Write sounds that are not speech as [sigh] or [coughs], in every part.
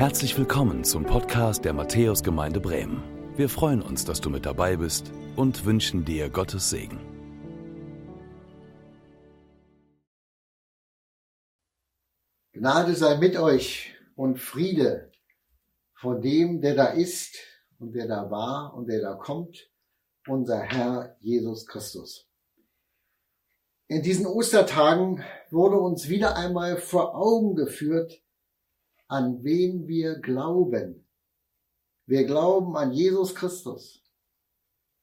Herzlich willkommen zum Podcast der Matthäusgemeinde Bremen. Wir freuen uns, dass du mit dabei bist und wünschen dir Gottes Segen. Gnade sei mit euch und Friede von dem, der da ist und der da war und der da kommt, unser Herr Jesus Christus. In diesen Ostertagen wurde uns wieder einmal vor Augen geführt, an wen wir glauben. Wir glauben an Jesus Christus,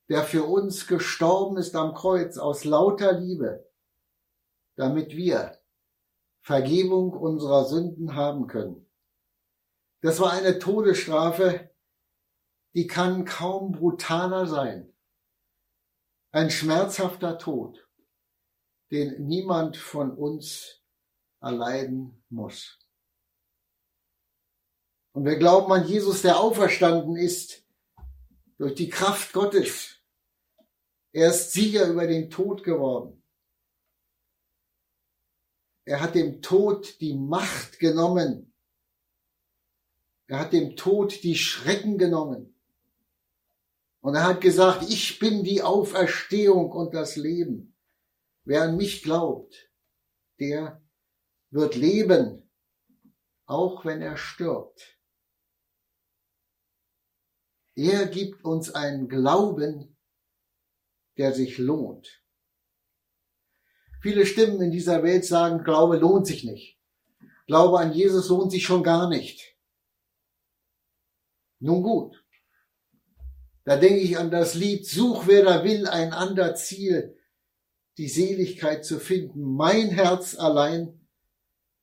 der für uns gestorben ist am Kreuz aus lauter Liebe, damit wir Vergebung unserer Sünden haben können. Das war eine Todesstrafe, die kann kaum brutaler sein. Ein schmerzhafter Tod, den niemand von uns erleiden muss. Und wir glauben an Jesus, der auferstanden ist durch die Kraft Gottes. Er ist Sieger über den Tod geworden. Er hat dem Tod die Macht genommen. Er hat dem Tod die Schrecken genommen. Und er hat gesagt, ich bin die Auferstehung und das Leben. Wer an mich glaubt, der wird leben, auch wenn er stirbt. Er gibt uns einen Glauben, der sich lohnt. Viele Stimmen in dieser Welt sagen, Glaube lohnt sich nicht. Glaube an Jesus lohnt sich schon gar nicht. Nun gut. Da denke ich an das Lied, such wer da will ein ander Ziel, die Seligkeit zu finden. Mein Herz allein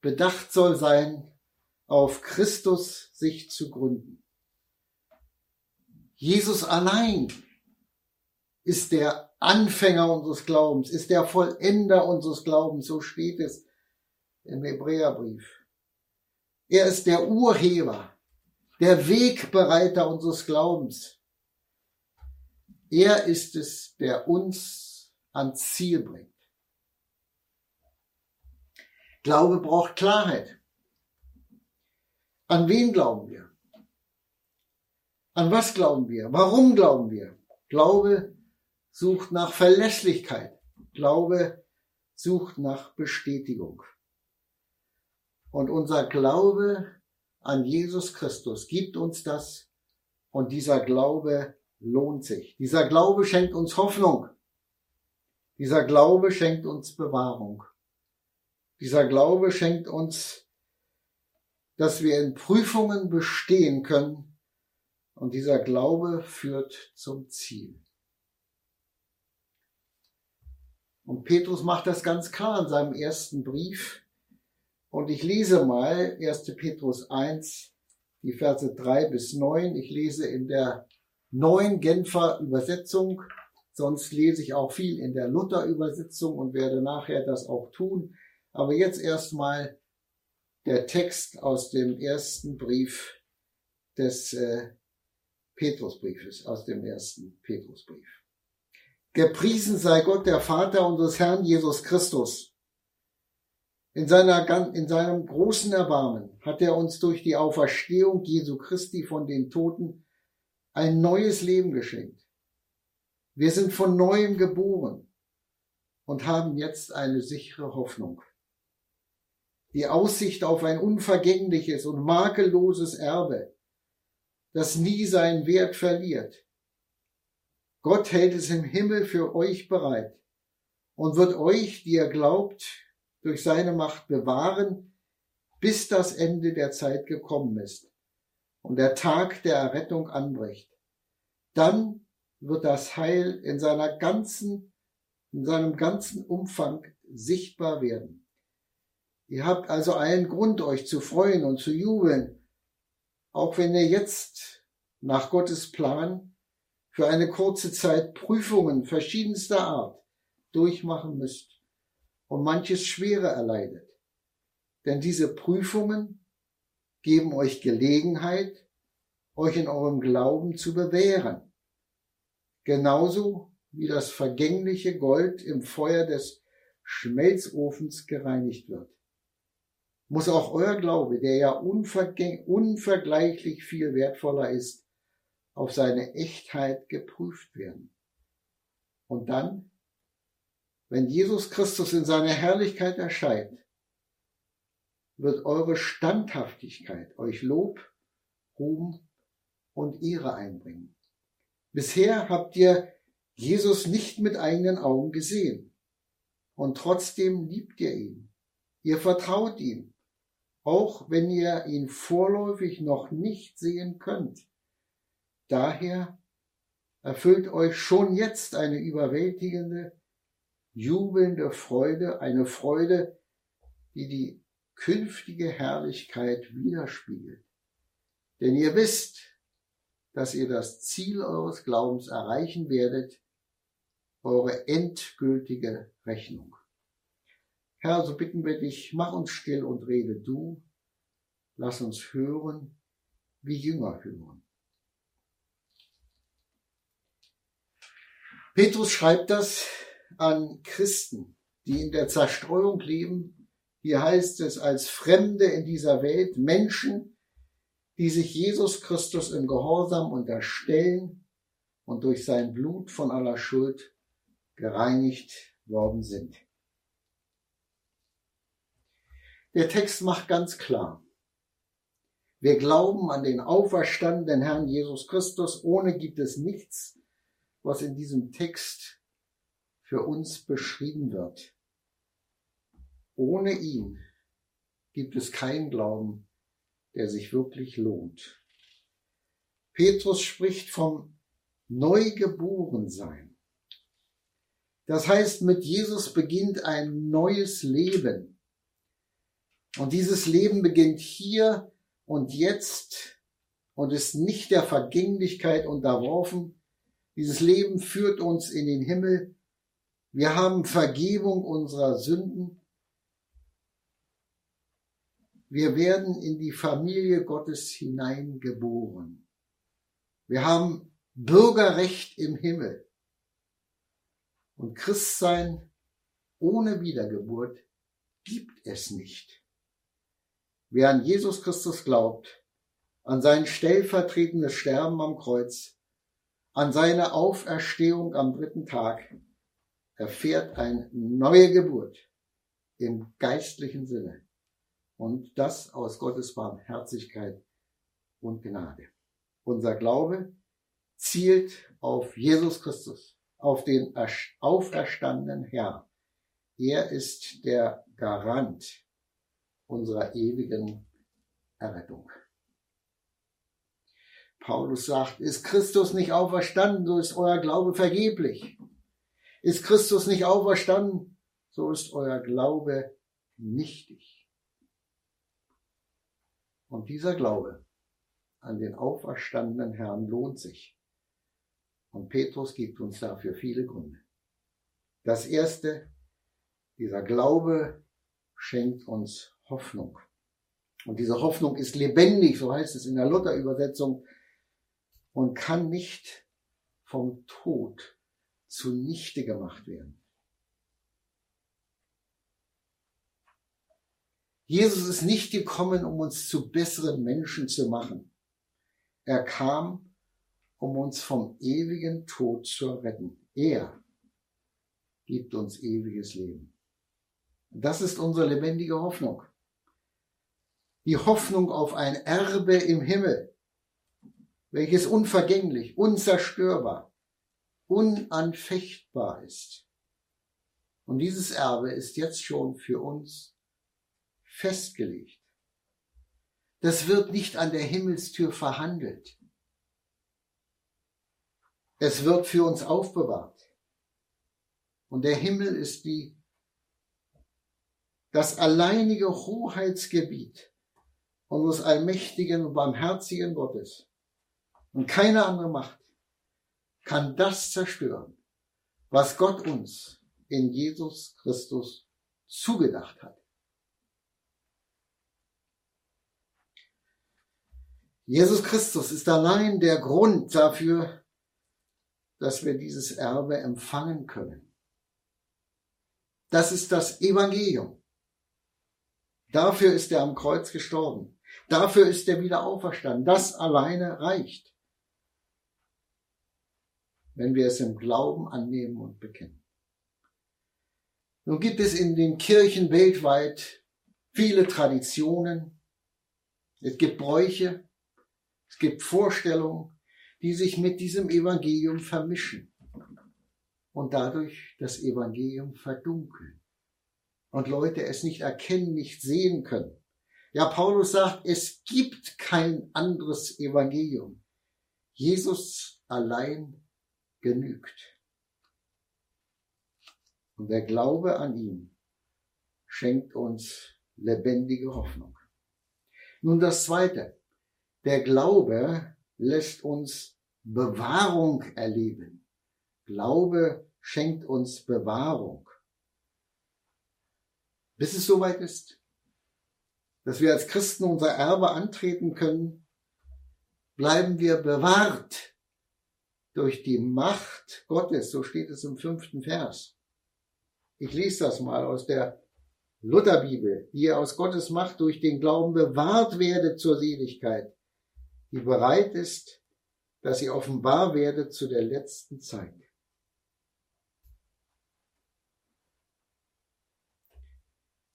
bedacht soll sein, auf Christus sich zu gründen. Jesus allein ist der Anfänger unseres Glaubens, ist der Vollender unseres Glaubens, so steht es im Hebräerbrief. Er ist der Urheber, der Wegbereiter unseres Glaubens. Er ist es, der uns ans Ziel bringt. Glaube braucht Klarheit. An wen glauben wir? An was glauben wir? Warum glauben wir? Glaube sucht nach Verlässlichkeit. Glaube sucht nach Bestätigung. Und unser Glaube an Jesus Christus gibt uns das und dieser Glaube lohnt sich. Dieser Glaube schenkt uns Hoffnung. Dieser Glaube schenkt uns Bewahrung. Dieser Glaube schenkt uns, dass wir in Prüfungen bestehen können, und dieser Glaube führt zum Ziel. Und Petrus macht das ganz klar in seinem ersten Brief. Und ich lese mal 1. Petrus 1, die Verse 3 bis 9. Ich lese in der neuen Genfer Übersetzung. Sonst lese ich auch viel in der Luther Übersetzung und werde nachher das auch tun. Aber jetzt erstmal der Text aus dem ersten Brief des äh, Petrusbriefes, aus dem ersten Petrusbrief. Gepriesen sei Gott, der Vater unseres Herrn Jesus Christus. In, seiner, in seinem großen Erbarmen hat er uns durch die Auferstehung Jesu Christi von den Toten ein neues Leben geschenkt. Wir sind von neuem geboren und haben jetzt eine sichere Hoffnung. Die Aussicht auf ein unvergängliches und makelloses Erbe, das nie seinen Wert verliert. Gott hält es im Himmel für euch bereit und wird euch, die ihr glaubt, durch seine Macht bewahren, bis das Ende der Zeit gekommen ist und der Tag der Errettung anbricht. Dann wird das Heil in seiner ganzen, in seinem ganzen Umfang sichtbar werden. Ihr habt also allen Grund, euch zu freuen und zu jubeln, auch wenn ihr jetzt nach Gottes Plan für eine kurze Zeit Prüfungen verschiedenster Art durchmachen müsst und manches Schwere erleidet. Denn diese Prüfungen geben euch Gelegenheit, euch in eurem Glauben zu bewähren. Genauso wie das vergängliche Gold im Feuer des Schmelzofens gereinigt wird muss auch euer Glaube, der ja unvergleichlich viel wertvoller ist, auf seine Echtheit geprüft werden. Und dann, wenn Jesus Christus in seiner Herrlichkeit erscheint, wird eure Standhaftigkeit euch Lob, Ruhm und Ehre einbringen. Bisher habt ihr Jesus nicht mit eigenen Augen gesehen. Und trotzdem liebt ihr ihn. Ihr vertraut ihm, auch wenn ihr ihn vorläufig noch nicht sehen könnt. Daher erfüllt euch schon jetzt eine überwältigende, jubelnde Freude, eine Freude, die die künftige Herrlichkeit widerspiegelt. Denn ihr wisst, dass ihr das Ziel eures Glaubens erreichen werdet, eure endgültige Rechnung. Herr, so bitten wir dich, mach uns still und rede du, lass uns hören, wie Jünger hören. Petrus schreibt das an Christen, die in der Zerstreuung leben. Hier heißt es als Fremde in dieser Welt, Menschen, die sich Jesus Christus im Gehorsam unterstellen und durch sein Blut von aller Schuld gereinigt worden sind. Der Text macht ganz klar, wir glauben an den auferstandenen Herrn Jesus Christus, ohne gibt es nichts, was in diesem Text für uns beschrieben wird. Ohne ihn gibt es keinen Glauben, der sich wirklich lohnt. Petrus spricht vom Neugeborensein. Das heißt, mit Jesus beginnt ein neues Leben. Und dieses Leben beginnt hier und jetzt und ist nicht der Vergänglichkeit unterworfen, dieses Leben führt uns in den Himmel. Wir haben Vergebung unserer Sünden. Wir werden in die Familie Gottes hineingeboren. Wir haben Bürgerrecht im Himmel. Und Christsein ohne Wiedergeburt gibt es nicht. Wer an Jesus Christus glaubt, an sein stellvertretendes Sterben am Kreuz, an seine Auferstehung am dritten Tag erfährt eine neue Geburt im geistlichen Sinne. Und das aus Gottes Barmherzigkeit und Gnade. Unser Glaube zielt auf Jesus Christus, auf den auferstandenen Herr. Er ist der Garant unserer ewigen Errettung. Paulus sagt, ist Christus nicht auferstanden, so ist euer Glaube vergeblich. Ist Christus nicht auferstanden, so ist euer Glaube nichtig. Und dieser Glaube an den auferstandenen Herrn lohnt sich. Und Petrus gibt uns dafür viele Gründe. Das erste, dieser Glaube schenkt uns Hoffnung. Und diese Hoffnung ist lebendig, so heißt es in der Luther-Übersetzung und kann nicht vom Tod zunichte gemacht werden. Jesus ist nicht gekommen, um uns zu besseren Menschen zu machen. Er kam, um uns vom ewigen Tod zu retten. Er gibt uns ewiges Leben. Das ist unsere lebendige Hoffnung. Die Hoffnung auf ein Erbe im Himmel welches unvergänglich, unzerstörbar, unanfechtbar ist. Und dieses Erbe ist jetzt schon für uns festgelegt. Das wird nicht an der Himmelstür verhandelt. Es wird für uns aufbewahrt. Und der Himmel ist die, das alleinige Hoheitsgebiet unseres allmächtigen und barmherzigen Gottes. Und keine andere Macht kann das zerstören, was Gott uns in Jesus Christus zugedacht hat. Jesus Christus ist allein der Grund dafür, dass wir dieses Erbe empfangen können. Das ist das Evangelium. Dafür ist er am Kreuz gestorben. Dafür ist er wieder auferstanden. Das alleine reicht, wenn wir es im Glauben annehmen und bekennen. Nun gibt es in den Kirchen weltweit viele Traditionen, es gibt Bräuche, es gibt Vorstellungen, die sich mit diesem Evangelium vermischen und dadurch das Evangelium verdunkeln und Leute es nicht erkennen, nicht sehen können. Ja, Paulus sagt, es gibt kein anderes Evangelium. Jesus allein genügt. Und der Glaube an ihn schenkt uns lebendige Hoffnung. Nun das Zweite. Der Glaube lässt uns Bewahrung erleben. Glaube schenkt uns Bewahrung. Bis es soweit ist, dass wir als Christen unser Erbe antreten können, bleiben wir bewahrt durch die Macht Gottes. So steht es im fünften Vers. Ich lese das mal aus der Lutherbibel, die ihr aus Gottes Macht durch den Glauben bewahrt werdet zur Seligkeit, die bereit ist, dass sie offenbar werdet zu der letzten Zeit.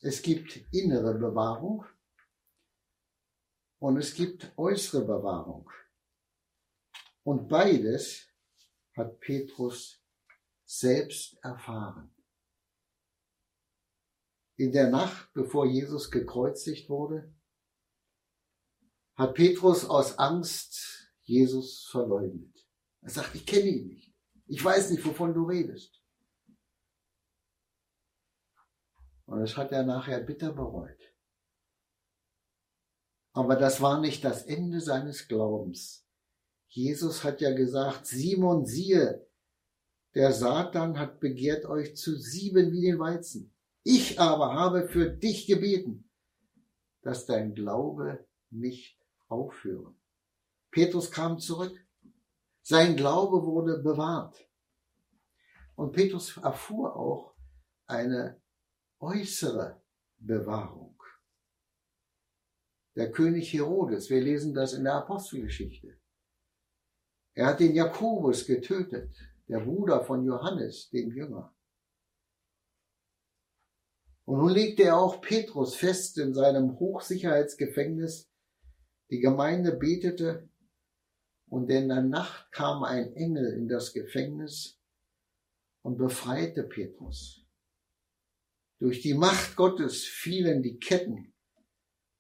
Es gibt innere Bewahrung und es gibt äußere Bewahrung. Und beides hat Petrus selbst erfahren in der Nacht, bevor Jesus gekreuzigt wurde, hat Petrus aus Angst Jesus verleugnet. Er sagt, ich kenne ihn nicht. Ich weiß nicht, wovon du redest. Und das hat er nachher bitter bereut. Aber das war nicht das Ende seines Glaubens. Jesus hat ja gesagt, Simon, siehe, der Satan hat begehrt euch zu sieben wie den Weizen. Ich aber habe für dich gebeten, dass dein Glaube nicht aufhöre. Petrus kam zurück. Sein Glaube wurde bewahrt. Und Petrus erfuhr auch eine äußere Bewahrung. Der König Herodes, wir lesen das in der Apostelgeschichte. Er hat den Jakobus getötet, der Bruder von Johannes, dem Jünger. Und nun legte er auch Petrus fest in seinem Hochsicherheitsgefängnis. Die Gemeinde betete und in der Nacht kam ein Engel in das Gefängnis und befreite Petrus. Durch die Macht Gottes fielen die Ketten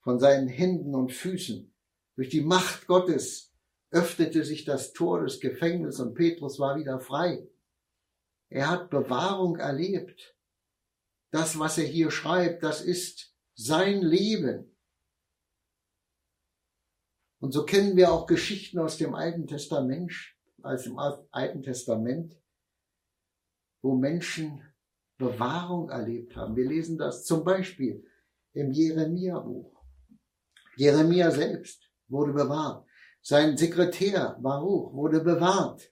von seinen Händen und Füßen. Durch die Macht Gottes öffnete sich das Tor des Gefängnisses und Petrus war wieder frei. Er hat Bewahrung erlebt. Das, was er hier schreibt, das ist sein Leben. Und so kennen wir auch Geschichten aus dem Alten Testament, als im Alten Testament, wo Menschen Bewahrung erlebt haben. Wir lesen das zum Beispiel im Jeremia-Buch. Jeremia selbst wurde bewahrt. Sein Sekretär Baruch wurde bewahrt.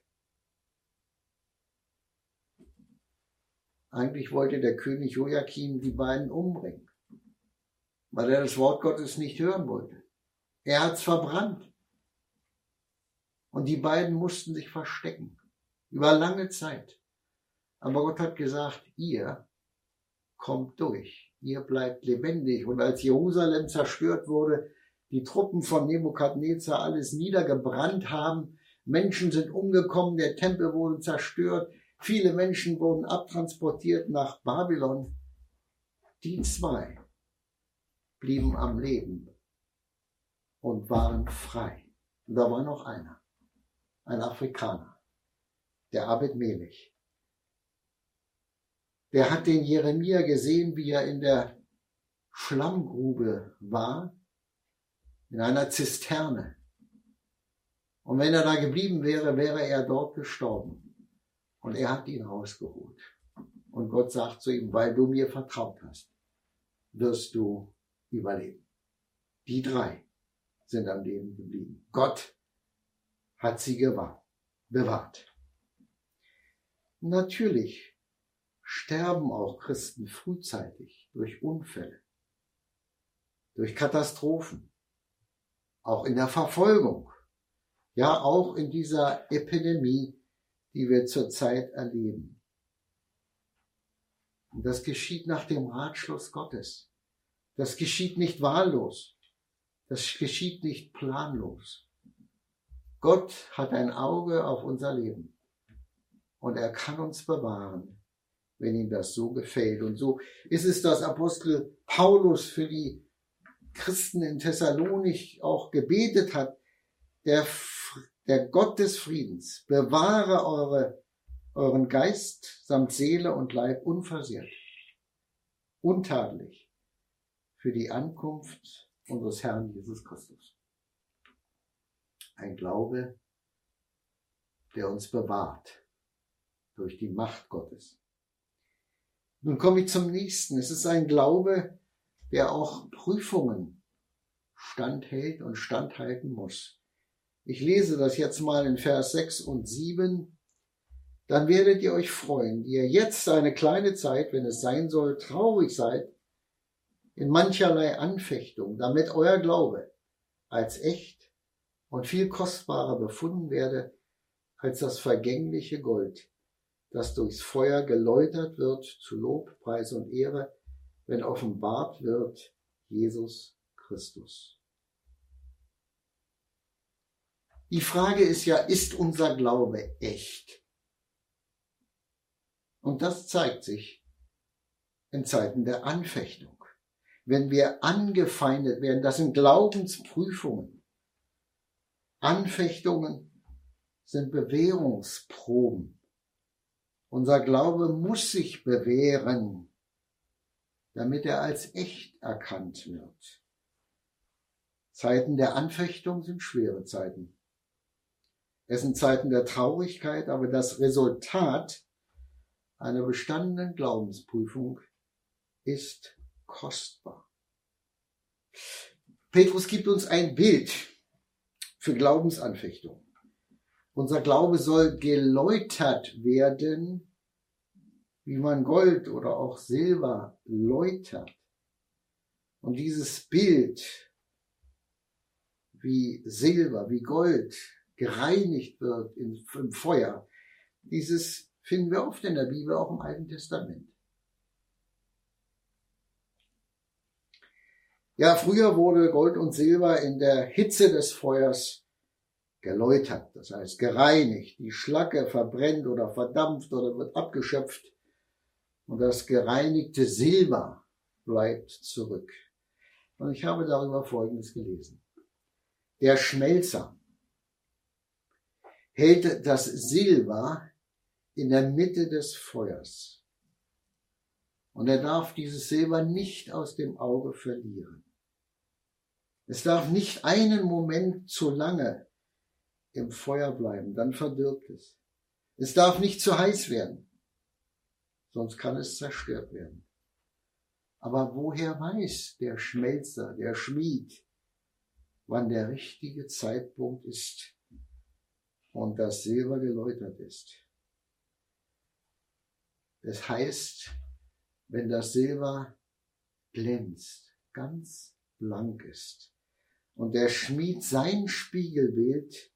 Eigentlich wollte der König Joachim die beiden umbringen, weil er das Wort Gottes nicht hören wollte. Er hat's verbrannt. Und die beiden mussten sich verstecken. Über lange Zeit. Aber Gott hat gesagt, ihr kommt durch. Ihr bleibt lebendig. Und als Jerusalem zerstört wurde, die Truppen von Nebukadnezar alles niedergebrannt haben, Menschen sind umgekommen, der Tempel wurde zerstört, Viele Menschen wurden abtransportiert nach Babylon. Die zwei blieben am Leben und waren frei. Und da war noch einer, ein Afrikaner, der Abed Melech. Der hat den Jeremia gesehen, wie er in der Schlammgrube war, in einer Zisterne. Und wenn er da geblieben wäre, wäre er dort gestorben. Und er hat ihn rausgeholt. Und Gott sagt zu ihm, weil du mir vertraut hast, wirst du überleben. Die drei sind am Leben geblieben. Gott hat sie bewahrt. Natürlich sterben auch Christen frühzeitig durch Unfälle. durch Katastrophen, auch in der Verfolgung, ja auch in dieser Epidemie, die wir zurzeit erleben. Und das geschieht nach dem Ratschluss Gottes. Das geschieht nicht wahllos. Das geschieht nicht planlos. Gott hat ein Auge auf unser Leben und er kann uns bewahren, wenn ihm das so gefällt. Und so ist es, dass Apostel Paulus für die Christen in Thessalonik auch gebetet hat, der, der Gott des Friedens bewahre eure, euren Geist samt Seele und Leib unversehrt, untadelig für die Ankunft unseres Herrn Jesus Christus. Ein Glaube, der uns bewahrt durch die Macht Gottes. Nun komme ich zum nächsten. Es ist ein Glaube, der auch Prüfungen standhält und standhalten muss. Ich lese das jetzt mal in Vers 6 und 7. Dann werdet ihr euch freuen, die ihr jetzt eine kleine Zeit, wenn es sein soll, traurig seid, in mancherlei Anfechtung, damit euer Glaube als echt und viel kostbarer befunden werde als das vergängliche Gold, das durchs Feuer geläutert wird zu Lob, Preis und Ehre, wenn offenbart wird Jesus Christus. Die Frage ist ja, ist unser Glaube echt? Und das zeigt sich in Zeiten der Anfechtung. Wenn wir angefeindet werden, das sind Glaubensprüfungen. Anfechtungen sind Bewährungsproben. Unser Glaube muss sich bewähren, damit er als echt erkannt wird. Zeiten der Anfechtung sind schwere Zeiten. Es sind Zeiten der Traurigkeit, aber das Resultat einer bestandenen Glaubensprüfung ist kostbar. Petrus gibt uns ein Bild für Glaubensanfechtung. Unser Glaube soll geläutert werden, wie man Gold oder auch Silber läutert. Und dieses Bild, wie Silber, wie Gold gereinigt wird im Feuer, dieses finden wir oft in der Bibel, auch im Alten Testament. Ja, früher wurde Gold und Silber in der Hitze des Feuers geläutert, das heißt gereinigt. Die Schlacke verbrennt oder verdampft oder wird abgeschöpft und das gereinigte Silber bleibt zurück. Und ich habe darüber Folgendes gelesen. Der Schmelzer hält das Silber in der Mitte des Feuers. Und er darf dieses Silber nicht aus dem Auge verlieren. Es darf nicht einen Moment zu lange im Feuer bleiben, dann verdirbt es. Es darf nicht zu heiß werden, sonst kann es zerstört werden. Aber woher weiß der Schmelzer, der Schmied, wann der richtige Zeitpunkt ist und das Silber geläutert ist? Das heißt, wenn das Silber glänzt, ganz blank ist und der Schmied sein Spiegelbild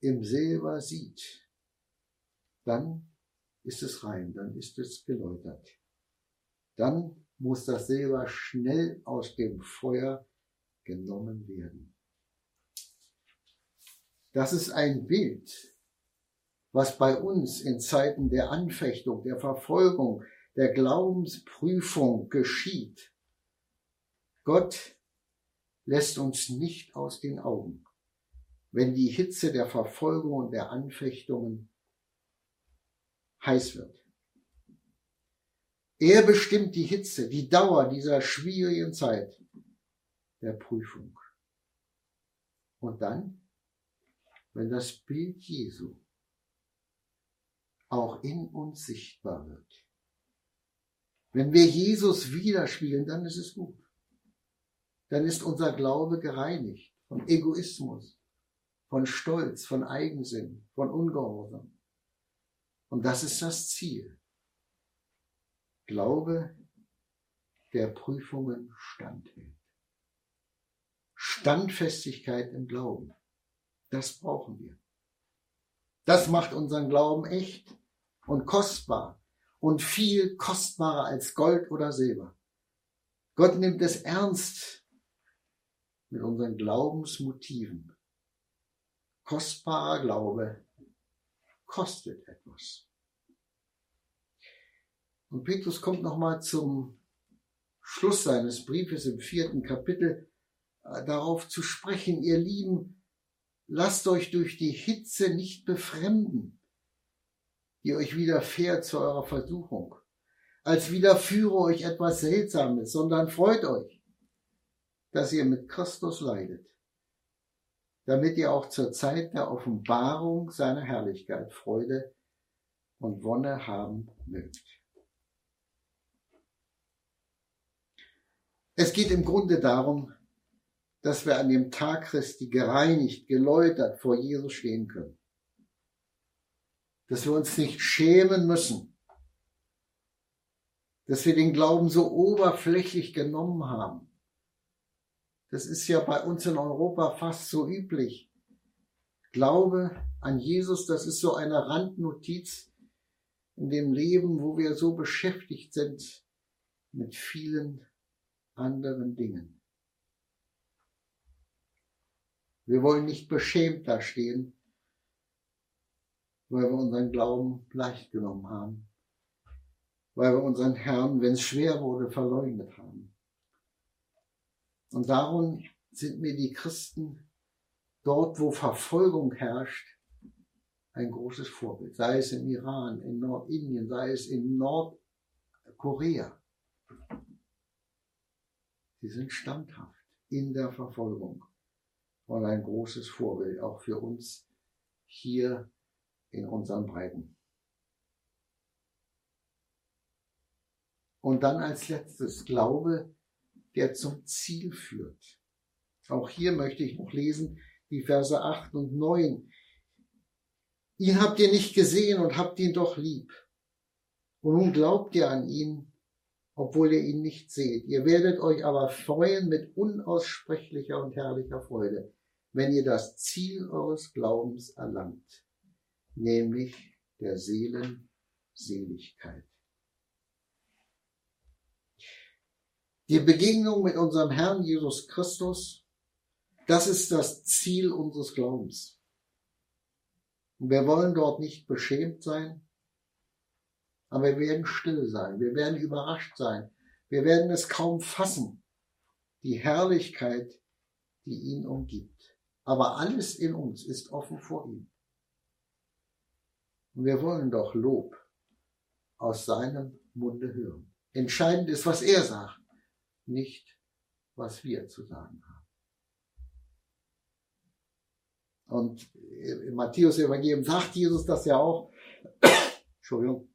im Silber sieht, dann ist es rein, dann ist es geläutert. Dann muss das Silber schnell aus dem Feuer genommen werden. Das ist ein Bild, was bei uns in Zeiten der Anfechtung, der Verfolgung, der Glaubensprüfung geschieht. Gott lässt uns nicht aus den Augen wenn die Hitze der Verfolgung und der Anfechtungen heiß wird. Er bestimmt die Hitze, die Dauer dieser schwierigen Zeit der Prüfung. Und dann, wenn das Bild Jesu auch in uns sichtbar wird, wenn wir Jesus widerspiegeln, dann ist es gut. Dann ist unser Glaube gereinigt von Egoismus, von Stolz, von Eigensinn, von Ungehorsam. Und das ist das Ziel. Glaube, der Prüfungen standhält. Standfestigkeit im Glauben. Das brauchen wir. Das macht unseren Glauben echt und kostbar und viel kostbarer als Gold oder Silber. Gott nimmt es ernst mit unseren Glaubensmotiven. Kostbarer Glaube kostet etwas. Und Petrus kommt nochmal zum Schluss seines Briefes im vierten Kapitel äh, darauf zu sprechen, ihr Lieben, lasst euch durch die Hitze nicht befremden, die euch widerfährt zu eurer Versuchung, als widerführe euch etwas Seltsames, sondern freut euch, dass ihr mit Christus leidet, damit ihr auch zur Zeit der Offenbarung seiner Herrlichkeit Freude und Wonne haben mögt. Es geht im Grunde darum, dass wir an dem Tag Christi gereinigt, geläutert vor Jesus stehen können. Dass wir uns nicht schämen müssen. Dass wir den Glauben so oberflächlich genommen haben. Das ist ja bei uns in Europa fast so üblich. Glaube an Jesus, das ist so eine Randnotiz in dem Leben, wo wir so beschäftigt sind mit vielen anderen Dingen. Wir wollen nicht beschämt dastehen, weil wir unseren Glauben leicht genommen haben, weil wir unseren Herrn, wenn es schwer wurde, verleugnet haben. Und darum sind mir die Christen dort, wo Verfolgung herrscht, ein großes Vorbild. Sei es im Iran, in Nordindien, sei es in Nordkorea. Sie sind standhaft in der Verfolgung und ein großes Vorbild auch für uns hier in unseren Breiten. Und dann als letztes Glaube, der zum Ziel führt. Auch hier möchte ich noch lesen die Verse 8 und 9. Ihn habt ihr nicht gesehen und habt ihn doch lieb. Und nun glaubt ihr an ihn, obwohl ihr ihn nicht seht. Ihr werdet euch aber freuen mit unaussprechlicher und herrlicher Freude, wenn ihr das Ziel eures Glaubens erlangt, nämlich der Seelenseligkeit. Die Begegnung mit unserem Herrn Jesus Christus, das ist das Ziel unseres Glaubens. Und wir wollen dort nicht beschämt sein, aber wir werden still sein, wir werden überrascht sein, wir werden es kaum fassen, die Herrlichkeit, die ihn umgibt. Aber alles in uns ist offen vor ihm. Und wir wollen doch Lob aus seinem Munde hören. Entscheidend ist, was er sagt, nicht was wir zu sagen haben. Und im Matthäus Evangelium sagt Jesus das ja auch. [coughs] Entschuldigung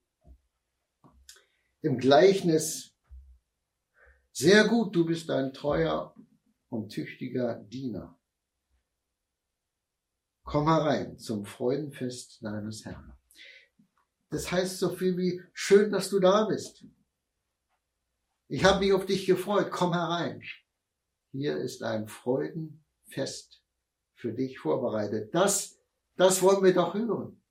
im Gleichnis, sehr gut, du bist ein treuer und tüchtiger Diener. Komm herein zum Freudenfest deines Herrn. Das heißt so viel wie, schön, dass du da bist. Ich habe mich auf dich gefreut, komm herein. Hier ist ein Freudenfest für dich vorbereitet. Das, das wollen wir doch hören.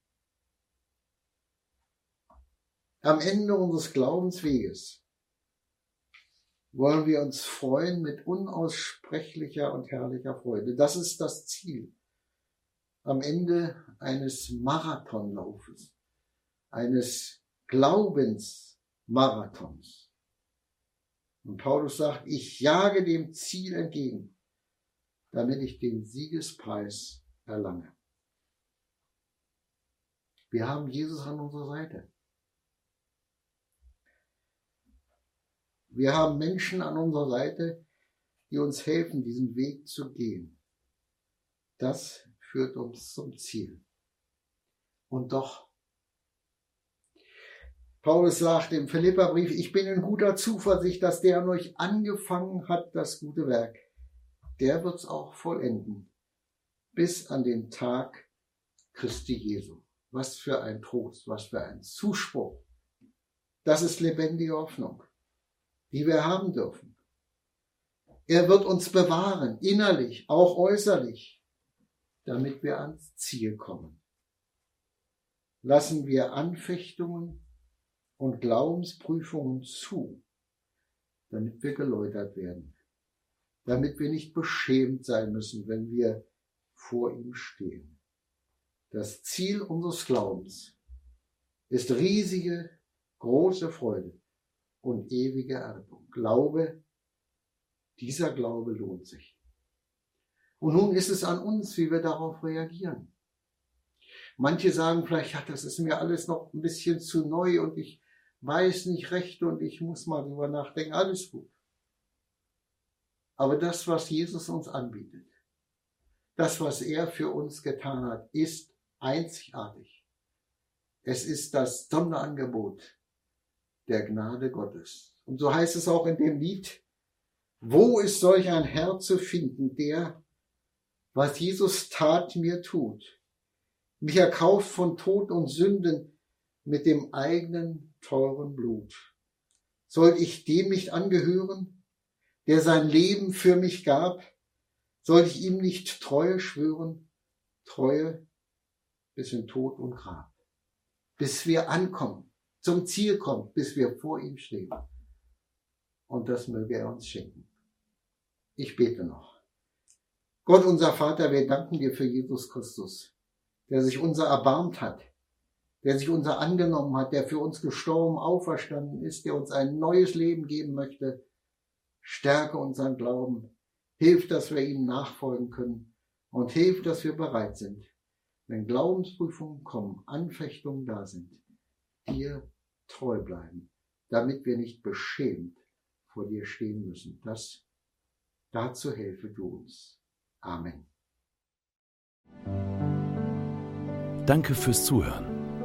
Am Ende unseres Glaubensweges wollen wir uns freuen mit unaussprechlicher und herrlicher Freude. Das ist das Ziel. Am Ende eines Marathonlaufes, eines Glaubensmarathons. Und Paulus sagt, ich jage dem Ziel entgegen, damit ich den Siegespreis erlange. Wir haben Jesus an unserer Seite. Wir haben Menschen an unserer Seite, die uns helfen, diesen Weg zu gehen. Das führt uns zum Ziel. Und doch, Paulus sagt im Philipperbrief, ich bin in guter Zuversicht, dass der an euch angefangen hat, das gute Werk, der wird's auch vollenden, bis an den Tag Christi Jesu. Was für ein Trost, was für ein Zuspruch. Das ist lebendige Hoffnung die wir haben dürfen. Er wird uns bewahren, innerlich, auch äußerlich, damit wir ans Ziel kommen. Lassen wir Anfechtungen und Glaubensprüfungen zu, damit wir geläutert werden, damit wir nicht beschämt sein müssen, wenn wir vor ihm stehen. Das Ziel unseres Glaubens ist riesige, große Freude und ewige Erbung. Glaube, dieser Glaube lohnt sich. Und nun ist es an uns, wie wir darauf reagieren. Manche sagen vielleicht, ja, das ist mir alles noch ein bisschen zu neu und ich weiß nicht recht und ich muss mal drüber nachdenken. Alles gut. Aber das, was Jesus uns anbietet, das, was er für uns getan hat, ist einzigartig. Es ist das Sonderangebot der Gnade Gottes. Und so heißt es auch in dem Lied, wo ist solch ein Herr zu finden, der, was Jesus tat, mir tut, mich erkauft von Tod und Sünden mit dem eigenen teuren Blut. Soll ich dem nicht angehören, der sein Leben für mich gab? Soll ich ihm nicht Treue schwören? Treue bis in Tod und Grab. Bis wir ankommen, zum Ziel kommen, bis wir vor ihm stehen. Und das möge er uns schenken. Ich bete noch. Gott, unser Vater, wir danken dir für Jesus Christus, der sich unser erbarmt hat, der sich unser angenommen hat, der für uns gestorben, auferstanden ist, der uns ein neues Leben geben möchte. Stärke unseren Glauben. Hilf, dass wir ihm nachfolgen können und hilf, dass wir bereit sind, wenn Glaubensprüfungen kommen, Anfechtungen da sind, dir treu bleiben, damit wir nicht beschämt vor dir stehen müssen. Das dazu helfe du uns. Amen. Danke fürs Zuhören.